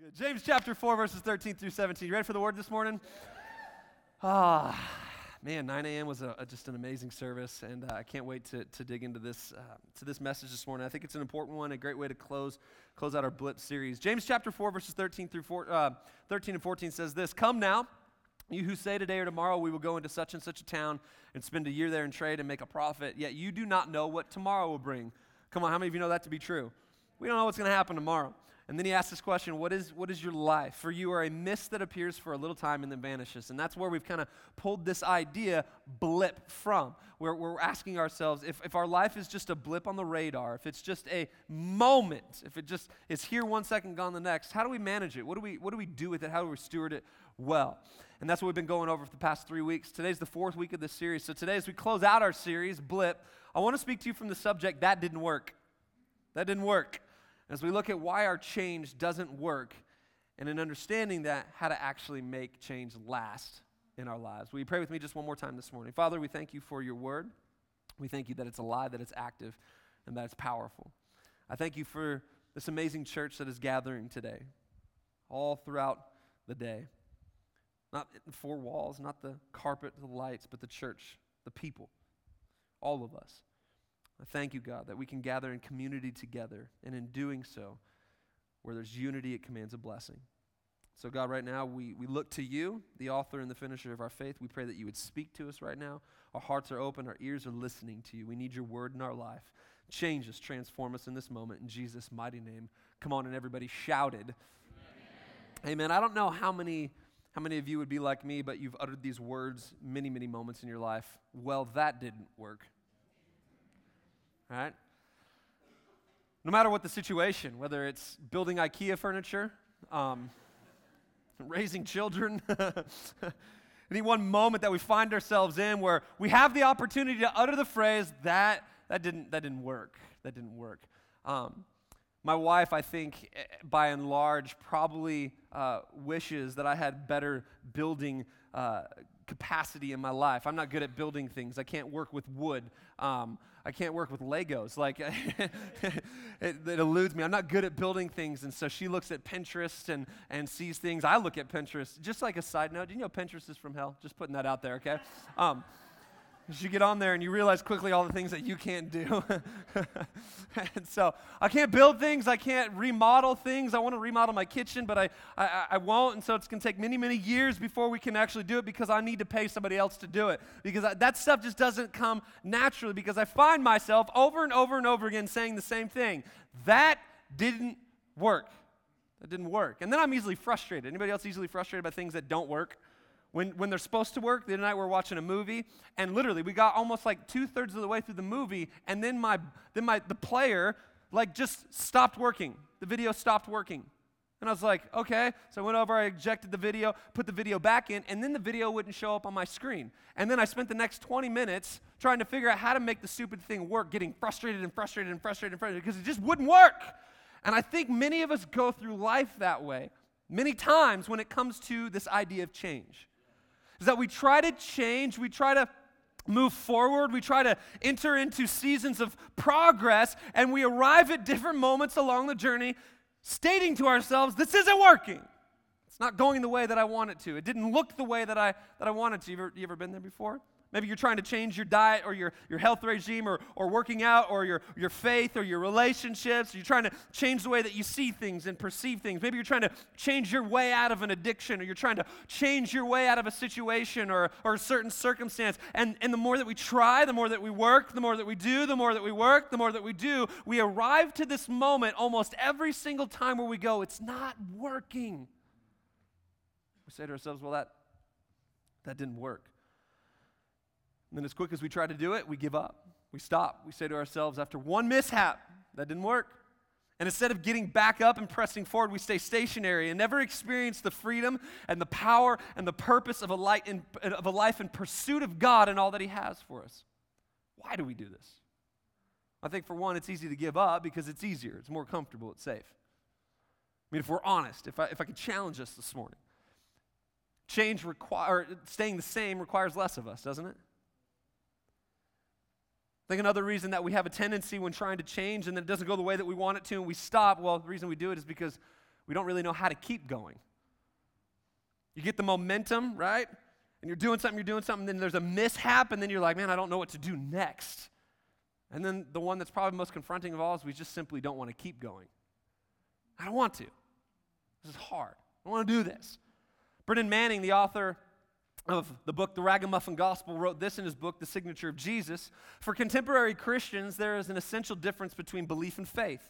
good. James chapter 4, verses 13 through 17. You ready for the word this morning? Ah, man, 9 a.m. was a, a, just an amazing service, and uh, I can't wait to, to dig into this uh, to this message this morning. I think it's an important one, a great way to close close out our Blip series. James chapter 4, verses 13 through 4, uh, 13 and 14 says this: Come now, you who say today or tomorrow we will go into such and such a town and spend a year there and trade and make a profit, yet you do not know what tomorrow will bring. Come on, how many of you know that to be true? We don't know what's going to happen tomorrow. And then he asks this question what is, what is your life? For you are a mist that appears for a little time and then vanishes. And that's where we've kind of pulled this idea blip from, where we're asking ourselves if, if our life is just a blip on the radar, if it's just a moment, if it just is here one second, gone the next, how do we manage it? What do we, what do, we do with it? How do we steward it well? And that's what we've been going over for the past three weeks. Today's the fourth week of this series. So today, as we close out our series, Blip, I want to speak to you from the subject that didn't work. That didn't work as we look at why our change doesn't work, and in understanding that, how to actually make change last in our lives. Will you pray with me just one more time this morning? Father, we thank you for your word. We thank you that it's alive, that it's active, and that it's powerful. I thank you for this amazing church that is gathering today, all throughout the day. Not the four walls, not the carpet, the lights, but the church, the people, all of us. I thank you, God, that we can gather in community together. And in doing so, where there's unity, it commands a blessing. So, God, right now, we, we look to you, the author and the finisher of our faith. We pray that you would speak to us right now. Our hearts are open, our ears are listening to you. We need your word in our life. Change us, transform us in this moment. In Jesus' mighty name. Come on, and everybody shouted. Amen. Amen. I don't know how many, how many of you would be like me, but you've uttered these words many, many moments in your life. Well, that didn't work right? No matter what the situation, whether it's building IKEA furniture, um, raising children, any one moment that we find ourselves in where we have the opportunity to utter the phrase that that didn't that didn't work, that didn't work. Um, my wife, I think, eh, by and large, probably uh, wishes that I had better building uh, capacity in my life. I'm not good at building things. I can't work with wood. Um, I can't work with Legos. Like, it, it, eludes me. I'm not good at building things. And so she looks at Pinterest and, and sees things. I look at Pinterest. Just like a side note, do you know Pinterest is from hell? Just putting that out there, okay? Um, you get on there and you realize quickly all the things that you can't do. and so I can't build things, I can't remodel things. I want to remodel my kitchen, but I, I, I won't. And so it's going to take many, many years before we can actually do it because I need to pay somebody else to do it. Because I, that stuff just doesn't come naturally because I find myself over and over and over again saying the same thing. That didn't work. That didn't work. And then I'm easily frustrated. Anybody else easily frustrated by things that don't work? When, when they're supposed to work. The other night we are watching a movie, and literally we got almost like two thirds of the way through the movie, and then my then my the player like just stopped working. The video stopped working. And I was like, okay. So I went over, I ejected the video, put the video back in, and then the video wouldn't show up on my screen. And then I spent the next 20 minutes trying to figure out how to make the stupid thing work, getting frustrated and frustrated and frustrated and frustrated because it just wouldn't work. And I think many of us go through life that way many times when it comes to this idea of change is that we try to change, we try to move forward, we try to enter into seasons of progress, and we arrive at different moments along the journey stating to ourselves, This isn't working. It's not going the way that I want it to. It didn't look the way that I, that I wanted to. You ever, you ever been there before? Maybe you're trying to change your diet or your, your health regime or, or working out or your, your faith or your relationships. You're trying to change the way that you see things and perceive things. Maybe you're trying to change your way out of an addiction or you're trying to change your way out of a situation or, or a certain circumstance. And, and the more that we try, the more that we work, the more that we do, the more that we work, the more that we do, we arrive to this moment almost every single time where we go, it's not working. We say to ourselves, well, that, that didn't work. And then, as quick as we try to do it, we give up. We stop. We say to ourselves, after one mishap, that didn't work. And instead of getting back up and pressing forward, we stay stationary and never experience the freedom and the power and the purpose of a, light in, of a life in pursuit of God and all that He has for us. Why do we do this? I think, for one, it's easy to give up because it's easier, it's more comfortable, it's safe. I mean, if we're honest, if I, if I could challenge us this morning, change require, staying the same requires less of us, doesn't it? I think another reason that we have a tendency when trying to change and then it doesn't go the way that we want it to and we stop, well, the reason we do it is because we don't really know how to keep going. You get the momentum, right? And you're doing something, you're doing something, then there's a mishap, and then you're like, man, I don't know what to do next. And then the one that's probably most confronting of all is we just simply don't want to keep going. I don't want to. This is hard. I don't want to do this. Brennan Manning, the author of the book The Ragamuffin Gospel, wrote this in his book, The Signature of Jesus. For contemporary Christians, there is an essential difference between belief and faith.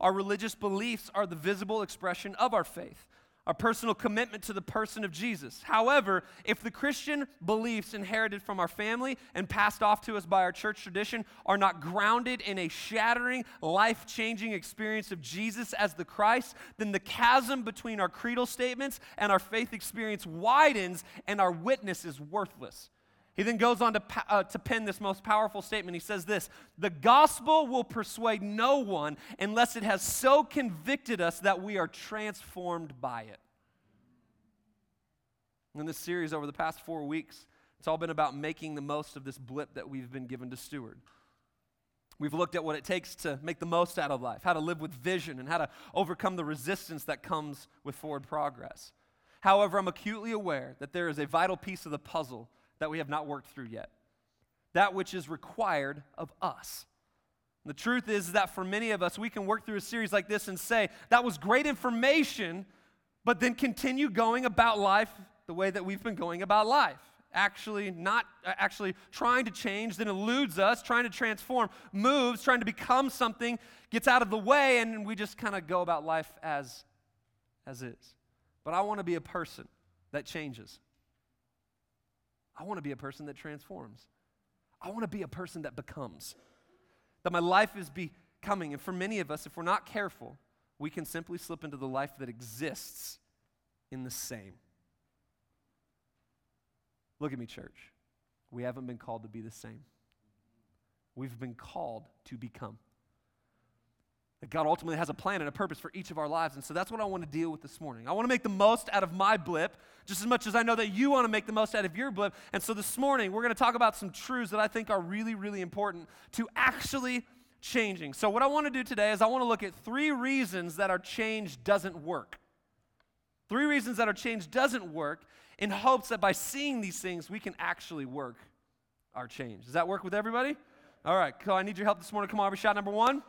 Our religious beliefs are the visible expression of our faith our personal commitment to the person of Jesus. However, if the Christian beliefs inherited from our family and passed off to us by our church tradition are not grounded in a shattering, life changing experience of Jesus as the Christ, then the chasm between our creedal statements and our faith experience widens and our witness is worthless. He then goes on to, uh, to pen this most powerful statement. He says this The gospel will persuade no one unless it has so convicted us that we are transformed by it. In this series over the past four weeks, it's all been about making the most of this blip that we've been given to steward. We've looked at what it takes to make the most out of life, how to live with vision, and how to overcome the resistance that comes with forward progress. However, I'm acutely aware that there is a vital piece of the puzzle that we have not worked through yet. That which is required of us. The truth is that for many of us, we can work through a series like this and say, that was great information, but then continue going about life the way that we've been going about life. Actually, not actually trying to change, then eludes us, trying to transform, moves, trying to become something, gets out of the way, and we just kind of go about life as, as is. But I want to be a person that changes. I want to be a person that transforms. I want to be a person that becomes. That my life is becoming. And for many of us, if we're not careful, we can simply slip into the life that exists in the same. Look at me, church. We haven't been called to be the same. We've been called to become. God ultimately has a plan and a purpose for each of our lives. And so that's what I want to deal with this morning. I want to make the most out of my blip just as much as I know that you want to make the most out of your blip. And so this morning, we're going to talk about some truths that I think are really, really important to actually changing. So, what I want to do today is I want to look at three reasons that our change doesn't work. Three reasons that our change doesn't work in hopes that by seeing these things, we can actually work our change. Does that work with everybody? All right, cool. I need your help this morning. Come on, be shot number one.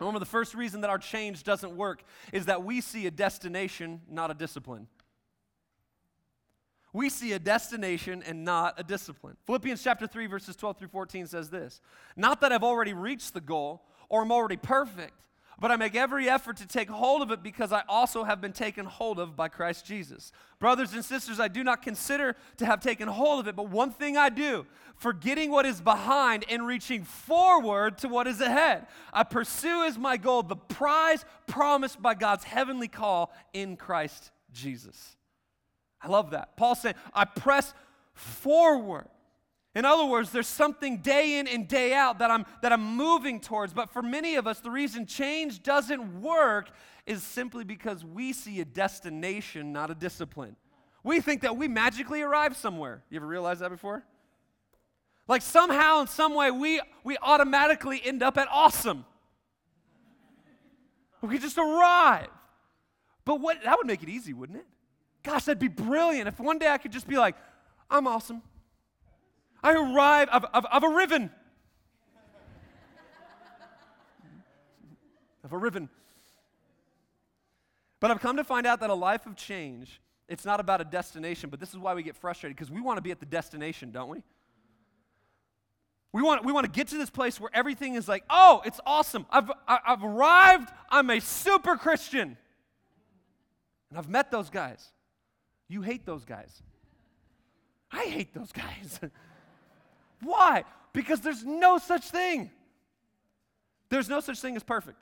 Remember, the first reason that our change doesn't work is that we see a destination, not a discipline. We see a destination and not a discipline. Philippians chapter 3, verses 12 through 14 says this Not that I've already reached the goal or I'm already perfect but I make every effort to take hold of it because I also have been taken hold of by Christ Jesus. Brothers and sisters, I do not consider to have taken hold of it, but one thing I do, forgetting what is behind and reaching forward to what is ahead. I pursue as my goal the prize promised by God's heavenly call in Christ Jesus. I love that. Paul said, I press forward. In other words, there's something day in and day out that I'm, that I'm moving towards. But for many of us, the reason change doesn't work is simply because we see a destination, not a discipline. We think that we magically arrive somewhere. You ever realized that before? Like somehow, in some way, we, we automatically end up at awesome. We just arrive. But what that would make it easy, wouldn't it? Gosh, that'd be brilliant if one day I could just be like, I'm awesome. I arrived, I've, I've, I've arriven. I've. But I've come to find out that a life of change, it's not about a destination, but this is why we get frustrated because we want to be at the destination, don't we? We want, we want to get to this place where everything is like, oh, it's awesome. I've, I've arrived. I'm a super Christian. And I've met those guys. You hate those guys. I hate those guys. Why? Because there's no such thing. There's no such thing as perfect.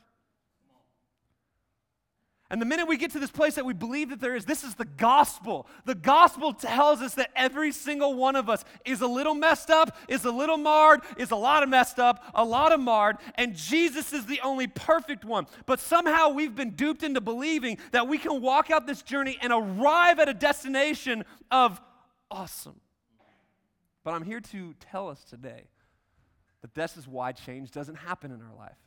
And the minute we get to this place that we believe that there is, this is the gospel. The gospel tells us that every single one of us is a little messed up, is a little marred, is a lot of messed up, a lot of marred, and Jesus is the only perfect one. But somehow we've been duped into believing that we can walk out this journey and arrive at a destination of awesome. But I'm here to tell us today that this is why change doesn't happen in our life.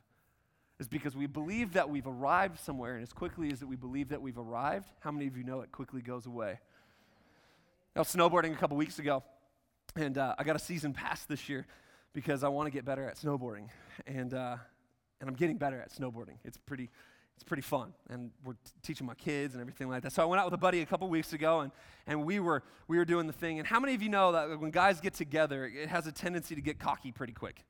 is because we believe that we've arrived somewhere, and as quickly as that we believe that we've arrived, how many of you know it quickly goes away? I was snowboarding a couple weeks ago, and uh, I got a season pass this year because I want to get better at snowboarding, and uh, and I'm getting better at snowboarding. It's pretty. It's pretty fun, and we're t- teaching my kids and everything like that. So I went out with a buddy a couple weeks ago, and, and we were we were doing the thing. And how many of you know that when guys get together, it has a tendency to get cocky pretty quick?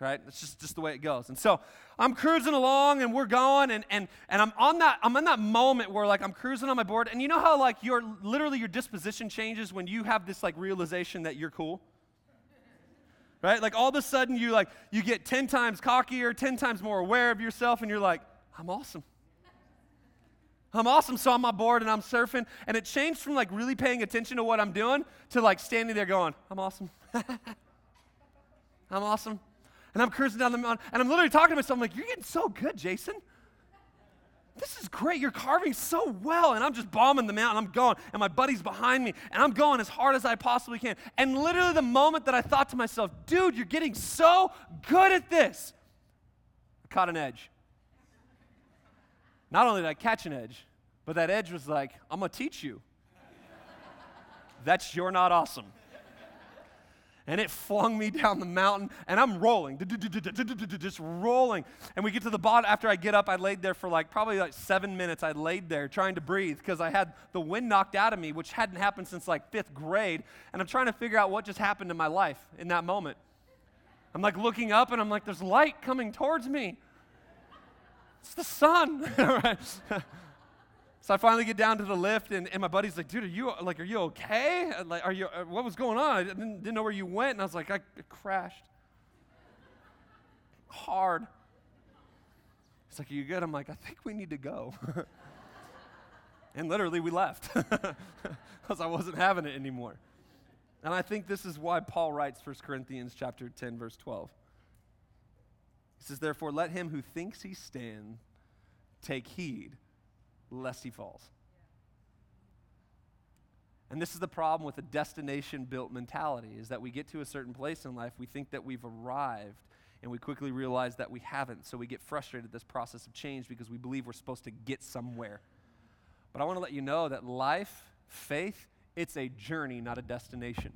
right? It's just, just the way it goes. And so I'm cruising along and we're going and, and, and I'm on that, I'm in that moment where like I'm cruising on my board and you know how like your, literally your disposition changes when you have this like realization that you're cool? Right? Like all of a sudden you like, you get 10 times cockier, 10 times more aware of yourself and you're like, I'm awesome. I'm awesome. So I'm on my board and I'm surfing. And it changed from like really paying attention to what I'm doing to like standing there going, I'm awesome. I'm awesome. And I'm cruising down the mountain, and I'm literally talking to myself. I'm like, You're getting so good, Jason. This is great. You're carving so well. And I'm just bombing the mountain. I'm going, and my buddy's behind me, and I'm going as hard as I possibly can. And literally, the moment that I thought to myself, Dude, you're getting so good at this, I caught an edge. Not only did I catch an edge, but that edge was like, I'm going to teach you. That's you're not awesome and it flung me down the mountain, and I'm rolling, just rolling. And we get to the bottom. After I get up, I laid there for like probably like seven minutes. I laid there trying to breathe because I had the wind knocked out of me, which hadn't happened since like fifth grade. And I'm trying to figure out what just happened in my life in that moment. I'm like looking up, and I'm like, there's light coming towards me. It's the sun. So I finally get down to the lift, and, and my buddy's like, "Dude, are you like, are you okay? Like, are you? Uh, what was going on? I didn't, didn't know where you went." And I was like, "I crashed hard." He's like, "Are you good?" I'm like, "I think we need to go." and literally, we left because I wasn't having it anymore. And I think this is why Paul writes 1 Corinthians chapter 10, verse 12. He says, Therefore, let him who thinks he stands take heed lest he falls. And this is the problem with a destination built mentality is that we get to a certain place in life, we think that we've arrived, and we quickly realize that we haven't. So we get frustrated at this process of change because we believe we're supposed to get somewhere. But I want to let you know that life, faith, it's a journey, not a destination.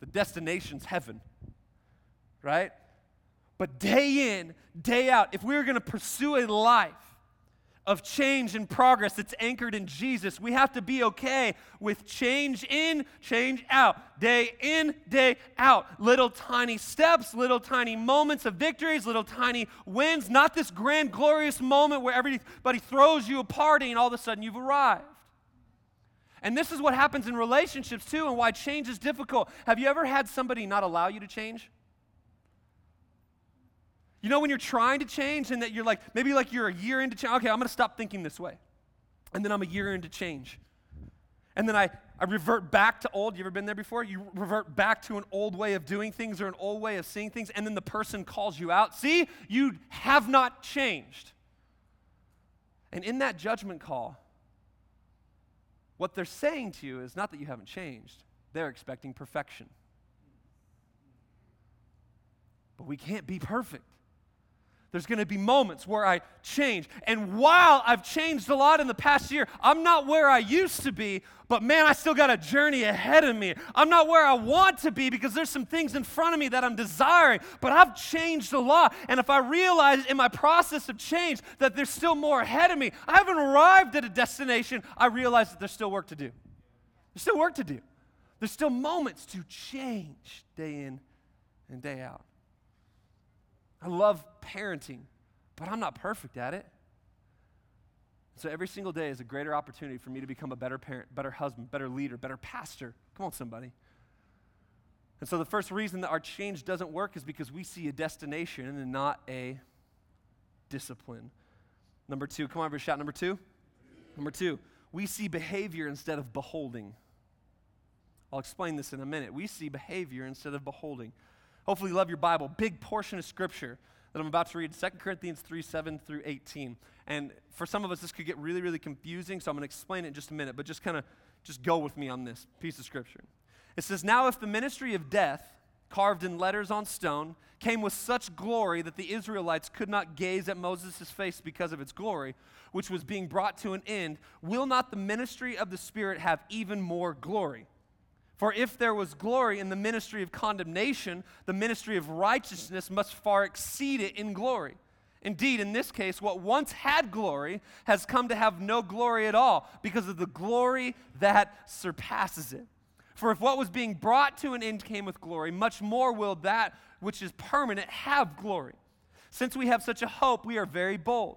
The destination's heaven, right? But day in, day out, if we we're going to pursue a life of change and progress that's anchored in Jesus. We have to be okay with change in, change out, day in, day out. Little tiny steps, little tiny moments of victories, little tiny wins, not this grand, glorious moment where everybody throws you a party and all of a sudden you've arrived. And this is what happens in relationships too, and why change is difficult. Have you ever had somebody not allow you to change? You know, when you're trying to change and that you're like, maybe like you're a year into change, okay, I'm gonna stop thinking this way. And then I'm a year into change. And then I, I revert back to old. You ever been there before? You revert back to an old way of doing things or an old way of seeing things, and then the person calls you out. See, you have not changed. And in that judgment call, what they're saying to you is not that you haven't changed, they're expecting perfection. But we can't be perfect. There's going to be moments where I change. And while I've changed a lot in the past year, I'm not where I used to be, but man, I still got a journey ahead of me. I'm not where I want to be because there's some things in front of me that I'm desiring, but I've changed a lot. And if I realize in my process of change that there's still more ahead of me, I haven't arrived at a destination, I realize that there's still work to do. There's still work to do. There's still moments to change day in and day out. I love parenting, but I'm not perfect at it. So every single day is a greater opportunity for me to become a better parent, better husband, better leader, better pastor. Come on, somebody. And so the first reason that our change doesn't work is because we see a destination and not a discipline. Number two, come on, everybody, shout number two. Number two, we see behavior instead of beholding. I'll explain this in a minute. We see behavior instead of beholding. Hopefully, you love your Bible. Big portion of Scripture that I'm about to read 2 Corinthians 3 7 through 18. And for some of us, this could get really, really confusing, so I'm going to explain it in just a minute, but just kind of just go with me on this piece of Scripture. It says, Now if the ministry of death carved in letters on stone, came with such glory that the Israelites could not gaze at Moses' face because of its glory, which was being brought to an end, will not the ministry of the Spirit have even more glory? For if there was glory in the ministry of condemnation, the ministry of righteousness must far exceed it in glory. Indeed, in this case, what once had glory has come to have no glory at all because of the glory that surpasses it. For if what was being brought to an end came with glory, much more will that which is permanent have glory. Since we have such a hope, we are very bold.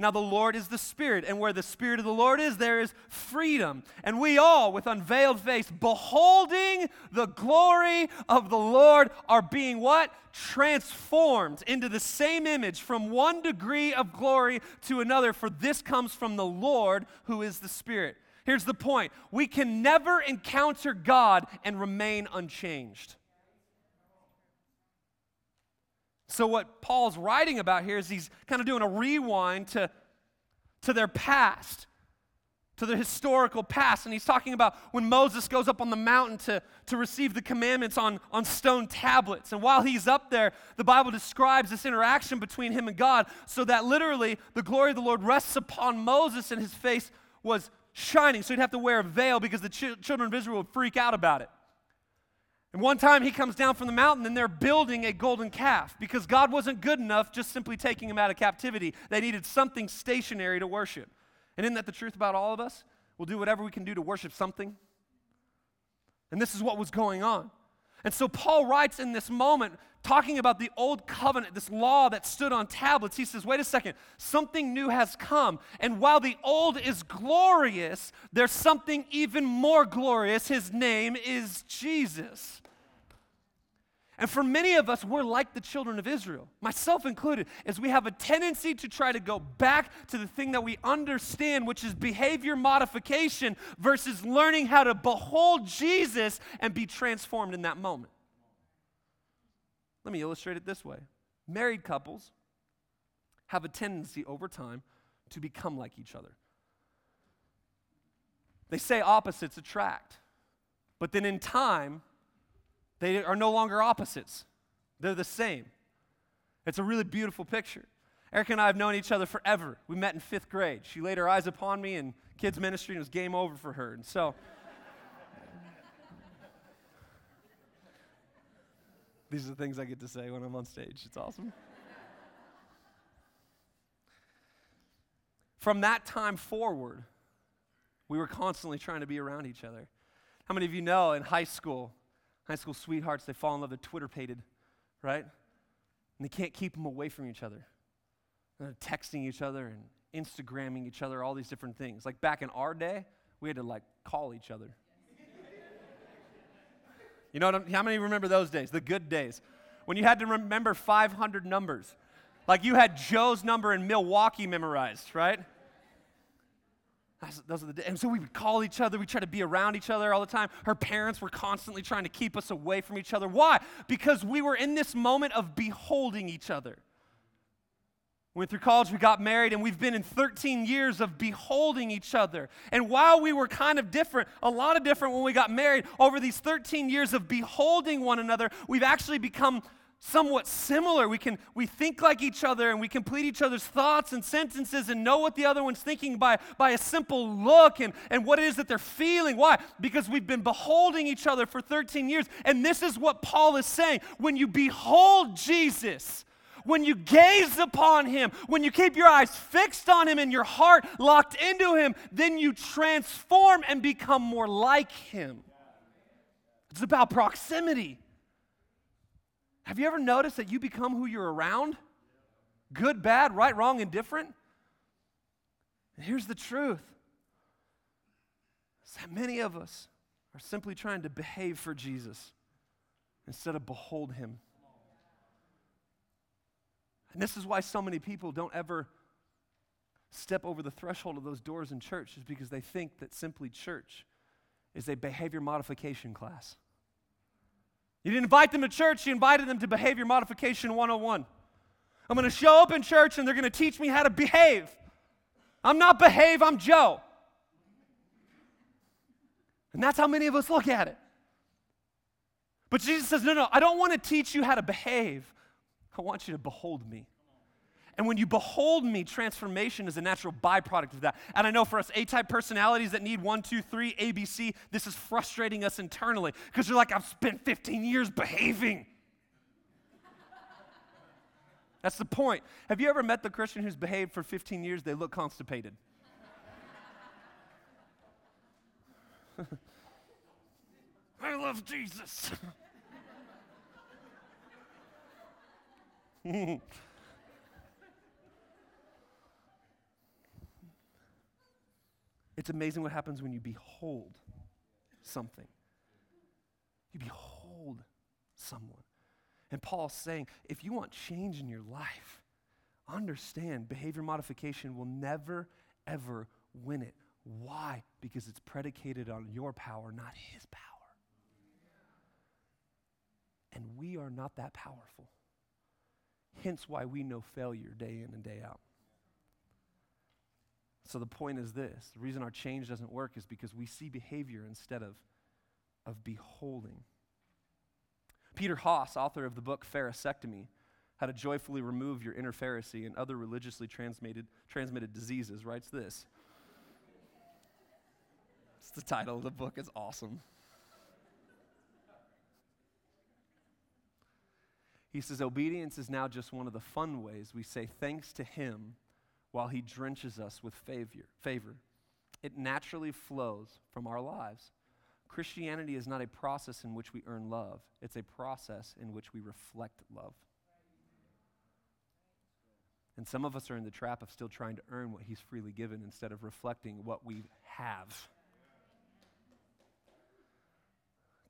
Now, the Lord is the Spirit, and where the Spirit of the Lord is, there is freedom. And we all, with unveiled face, beholding the glory of the Lord, are being what? Transformed into the same image from one degree of glory to another, for this comes from the Lord who is the Spirit. Here's the point we can never encounter God and remain unchanged. So, what Paul's writing about here is he's kind of doing a rewind to, to their past, to the historical past. And he's talking about when Moses goes up on the mountain to, to receive the commandments on, on stone tablets. And while he's up there, the Bible describes this interaction between him and God so that literally the glory of the Lord rests upon Moses and his face was shining, so he'd have to wear a veil because the ch- children of Israel would freak out about it. And one time he comes down from the mountain and they're building a golden calf because God wasn't good enough just simply taking him out of captivity. They needed something stationary to worship. And isn't that the truth about all of us? We'll do whatever we can do to worship something. And this is what was going on. And so Paul writes in this moment, talking about the old covenant, this law that stood on tablets. He says, wait a second, something new has come. And while the old is glorious, there's something even more glorious. His name is Jesus. And for many of us, we're like the children of Israel, myself included, as we have a tendency to try to go back to the thing that we understand, which is behavior modification, versus learning how to behold Jesus and be transformed in that moment. Let me illustrate it this way married couples have a tendency over time to become like each other. They say opposites attract, but then in time, they are no longer opposites, they're the same. It's a really beautiful picture. Eric and I have known each other forever. We met in fifth grade. She laid her eyes upon me in kids' ministry and it was game over for her. And so, these are the things I get to say when I'm on stage. It's awesome. From that time forward, we were constantly trying to be around each other. How many of you know in high school, high school sweethearts, they fall in love, they're Twitter pated, right? And they can't keep them away from each other. They're texting each other and Instagramming each other, all these different things. Like back in our day, we had to like call each other. you know what how many remember those days? The good days. When you had to remember 500 numbers. Like you had Joe's number in Milwaukee memorized, right? Those are the and so we would call each other. We try to be around each other all the time. Her parents were constantly trying to keep us away from each other. Why? Because we were in this moment of beholding each other. Went through college we got married and we've been in 13 years of beholding each other. And while we were kind of different a lot of different when we got married over these 13 years of beholding one another we've actually become somewhat similar. We can we think like each other and we complete each other's thoughts and sentences and know what the other one's thinking by, by a simple look and, and what it is that they're feeling. Why? Because we've been beholding each other for 13 years. And this is what Paul is saying. When you behold Jesus, when you gaze upon him, when you keep your eyes fixed on him and your heart locked into him, then you transform and become more like him. It's about proximity. Have you ever noticed that you become who you're around? Good, bad, right, wrong, indifferent? And here's the truth is that many of us are simply trying to behave for Jesus instead of behold him. And this is why so many people don't ever step over the threshold of those doors in church is because they think that simply church is a behavior modification class. You didn't invite them to church, you invited them to Behavior Modification 101. I'm going to show up in church and they're going to teach me how to behave. I'm not behave, I'm Joe. And that's how many of us look at it. But Jesus says, No, no, I don't want to teach you how to behave. I want you to behold me. And when you behold me, transformation is a natural byproduct of that. And I know for us A type personalities that need one, two, three, ABC, this is frustrating us internally because you're like, I've spent 15 years behaving. That's the point. Have you ever met the Christian who's behaved for 15 years? They look constipated. I love Jesus. it's amazing what happens when you behold something. You behold someone. And Paul's saying if you want change in your life, understand behavior modification will never, ever win it. Why? Because it's predicated on your power, not his power. And we are not that powerful. Hence why we know failure day in and day out. So the point is this the reason our change doesn't work is because we see behavior instead of, of beholding. Peter Haas, author of the book Pharisectomy, How to Joyfully Remove Your Inner Pharisee and Other Religiously Transmitted, transmitted Diseases, writes this. It's the title of the book, it's awesome. He says, Obedience is now just one of the fun ways we say thanks to Him while He drenches us with favor. favor. It naturally flows from our lives. Christianity is not a process in which we earn love, it's a process in which we reflect love. And some of us are in the trap of still trying to earn what He's freely given instead of reflecting what we have.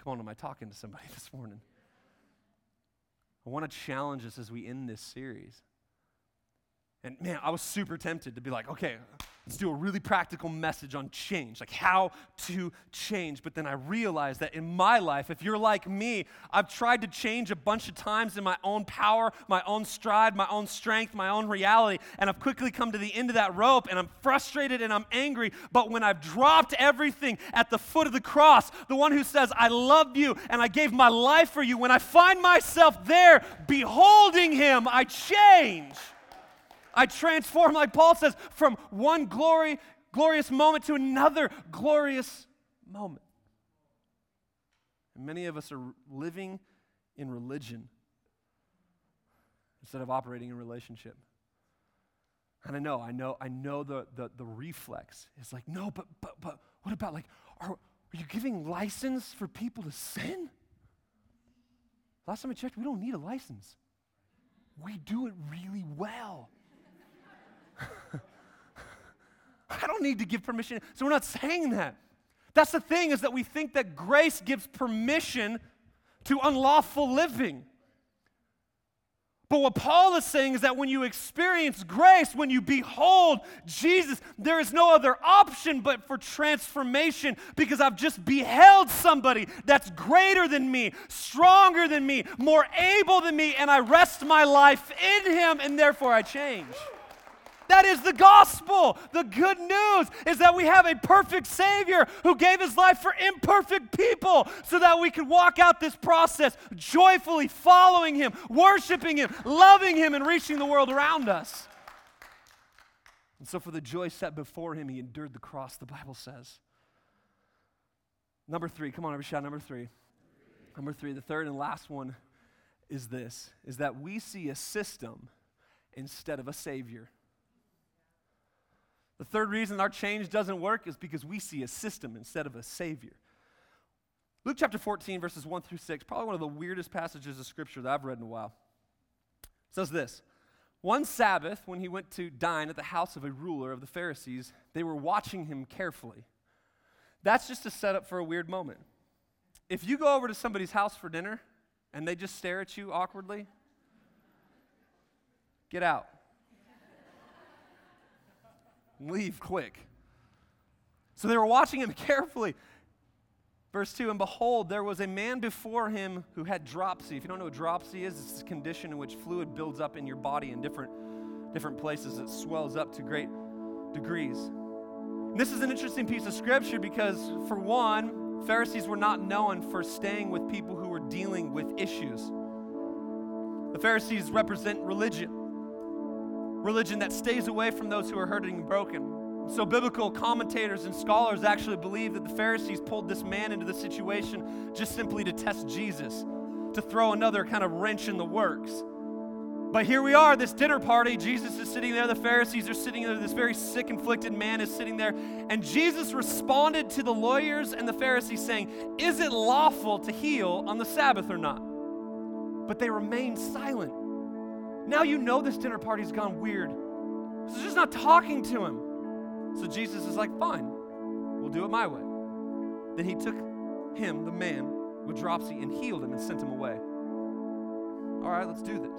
Come on, am I talking to somebody this morning? I want to challenge us as we end this series. And man, I was super tempted to be like, okay, let's do a really practical message on change, like how to change. But then I realized that in my life, if you're like me, I've tried to change a bunch of times in my own power, my own stride, my own strength, my own reality. And I've quickly come to the end of that rope and I'm frustrated and I'm angry. But when I've dropped everything at the foot of the cross, the one who says, I love you and I gave my life for you, when I find myself there beholding him, I change. I transform, like Paul says, from one glory, glorious moment to another glorious moment. And many of us are living in religion instead of operating in relationship. And I know, I know, I know the, the, the reflex is like, no, but, but, but what about like, are, are you giving license for people to sin? Last time I checked, we don't need a license. We do it really well. I don't need to give permission. So we're not saying that. That's the thing is that we think that grace gives permission to unlawful living. But what Paul is saying is that when you experience grace, when you behold Jesus, there is no other option but for transformation because I've just beheld somebody that's greater than me, stronger than me, more able than me, and I rest my life in him, and therefore I change. That is the gospel. The good news is that we have a perfect Savior who gave his life for imperfect people so that we could walk out this process joyfully following him, worshiping him, loving him, and reaching the world around us. And so, for the joy set before him, he endured the cross, the Bible says. Number three, come on, every shot, number three. Number three, the third and last one is this is that we see a system instead of a savior. The third reason our change doesn't work is because we see a system instead of a savior. Luke chapter 14, verses 1 through 6, probably one of the weirdest passages of scripture that I've read in a while, says this One Sabbath, when he went to dine at the house of a ruler of the Pharisees, they were watching him carefully. That's just a setup for a weird moment. If you go over to somebody's house for dinner and they just stare at you awkwardly, get out. Leave quick. So they were watching him carefully. Verse 2 And behold, there was a man before him who had dropsy. If you don't know what dropsy is, it's a condition in which fluid builds up in your body in different, different places. It swells up to great degrees. And this is an interesting piece of scripture because, for one, Pharisees were not known for staying with people who were dealing with issues. The Pharisees represent religion, religion that stays away from those who are hurting and broken. So, biblical commentators and scholars actually believe that the Pharisees pulled this man into the situation just simply to test Jesus, to throw another kind of wrench in the works. But here we are, this dinner party. Jesus is sitting there, the Pharisees are sitting there, this very sick, afflicted man is sitting there. And Jesus responded to the lawyers and the Pharisees, saying, Is it lawful to heal on the Sabbath or not? But they remained silent. Now you know this dinner party's gone weird. So just not talking to him. So Jesus is like, fine, we'll do it my way. Then he took him, the man, with dropsy and healed him and sent him away. All right, let's do this.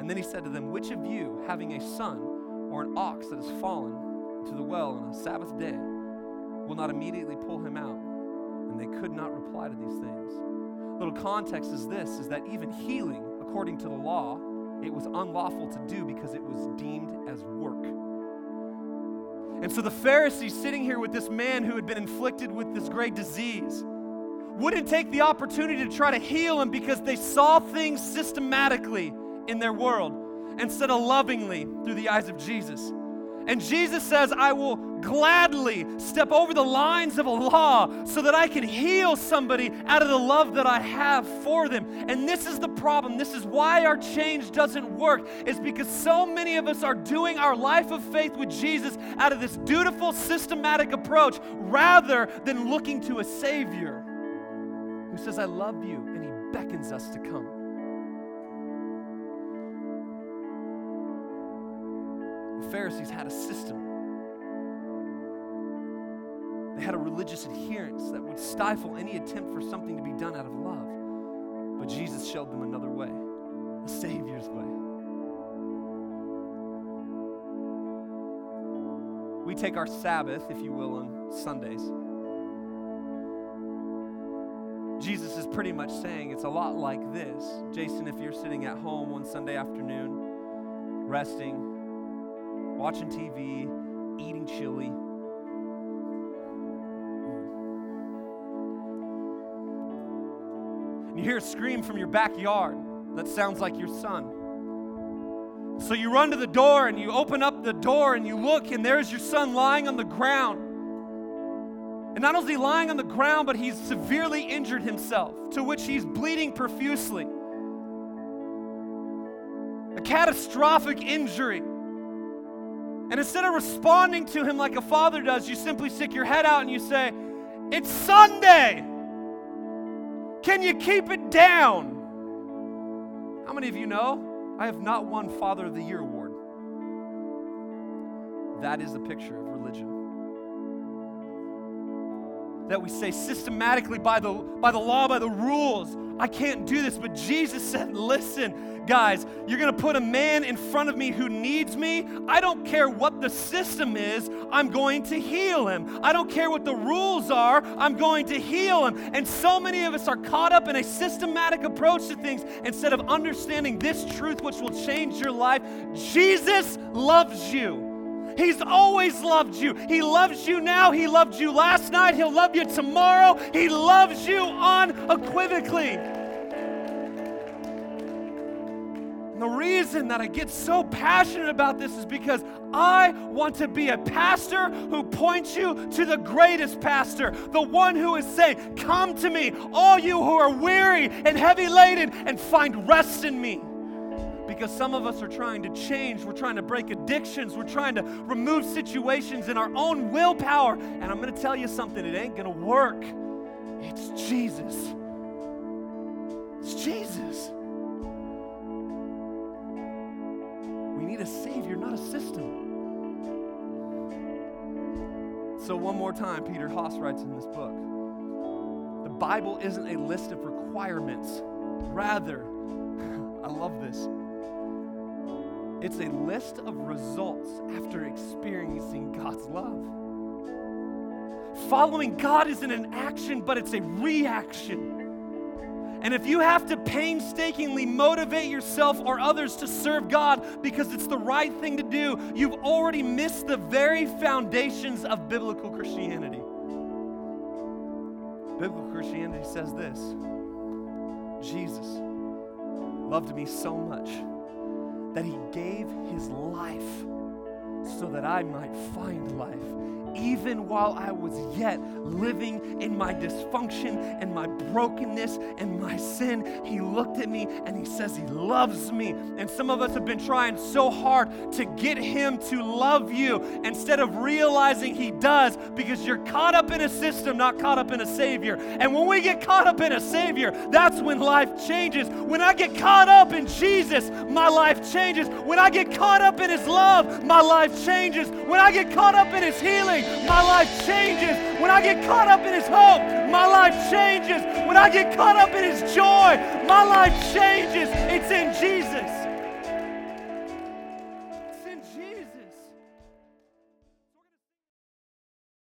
And then he said to them, Which of you, having a son or an ox that has fallen into the well on a Sabbath day, will not immediately pull him out? And they could not reply to these things. Little context is this is that even healing, according to the law, was unlawful to do because it was deemed as work. And so the Pharisees sitting here with this man who had been inflicted with this great disease wouldn't take the opportunity to try to heal him because they saw things systematically in their world instead of lovingly through the eyes of Jesus. And Jesus says, I will gladly step over the lines of a law so that I can heal somebody out of the love that I have for them. And this is the problem. This is why our change doesn't work, is because so many of us are doing our life of faith with Jesus out of this dutiful, systematic approach rather than looking to a Savior who says, I love you, and He beckons us to come. The Pharisees had a system. They had a religious adherence that would stifle any attempt for something to be done out of love. But Jesus showed them another way, a Savior's way. We take our Sabbath, if you will, on Sundays. Jesus is pretty much saying it's a lot like this. Jason, if you're sitting at home one Sunday afternoon, resting, watching TV, eating chili. Hear a scream from your backyard that sounds like your son. So you run to the door and you open up the door and you look, and there's your son lying on the ground. And not only lying on the ground, but he's severely injured himself, to which he's bleeding profusely. A catastrophic injury. And instead of responding to him like a father does, you simply stick your head out and you say, It's Sunday. Can you keep it down? How many of you know I have not won Father of the Year award? That is a picture of religion. That we say systematically by the, by the law, by the rules, I can't do this. But Jesus said, Listen, guys, you're going to put a man in front of me who needs me. I don't care what the system is, I'm going to heal him. I don't care what the rules are, I'm going to heal him. And so many of us are caught up in a systematic approach to things instead of understanding this truth, which will change your life. Jesus loves you. He's always loved you. He loves you now. He loved you last night. He'll love you tomorrow. He loves you unequivocally. And the reason that I get so passionate about this is because I want to be a pastor who points you to the greatest pastor, the one who is saying, Come to me, all you who are weary and heavy laden, and find rest in me because some of us are trying to change. We're trying to break addictions. We're trying to remove situations in our own willpower. And I'm going to tell you something, it ain't going to work. It's Jesus. It's Jesus. We need a Savior, not a system. So, one more time, Peter Haas writes in this book the Bible isn't a list of requirements. Rather, I love this it's a list of results after experiencing God's love. Following God isn't an action, but it's a reaction. And if you have to painstakingly motivate yourself or others to serve God because it's the right thing to do, you've already missed the very foundations of biblical Christianity. Biblical Christianity says this Jesus loved me so much that he gave his life so that I might find life even while I was yet living in my dysfunction and my brokenness and my sin, He looked at me and He says He loves me. And some of us have been trying so hard to get Him to love you instead of realizing He does because you're caught up in a system, not caught up in a Savior. And when we get caught up in a Savior, that's when life changes. When I get caught up in Jesus, my life changes. When I get caught up in His love, my life changes. When I get caught up in His healing, my life changes. When I get caught up in His hope, my life changes. When I get caught up in His joy, my life changes. It's in Jesus.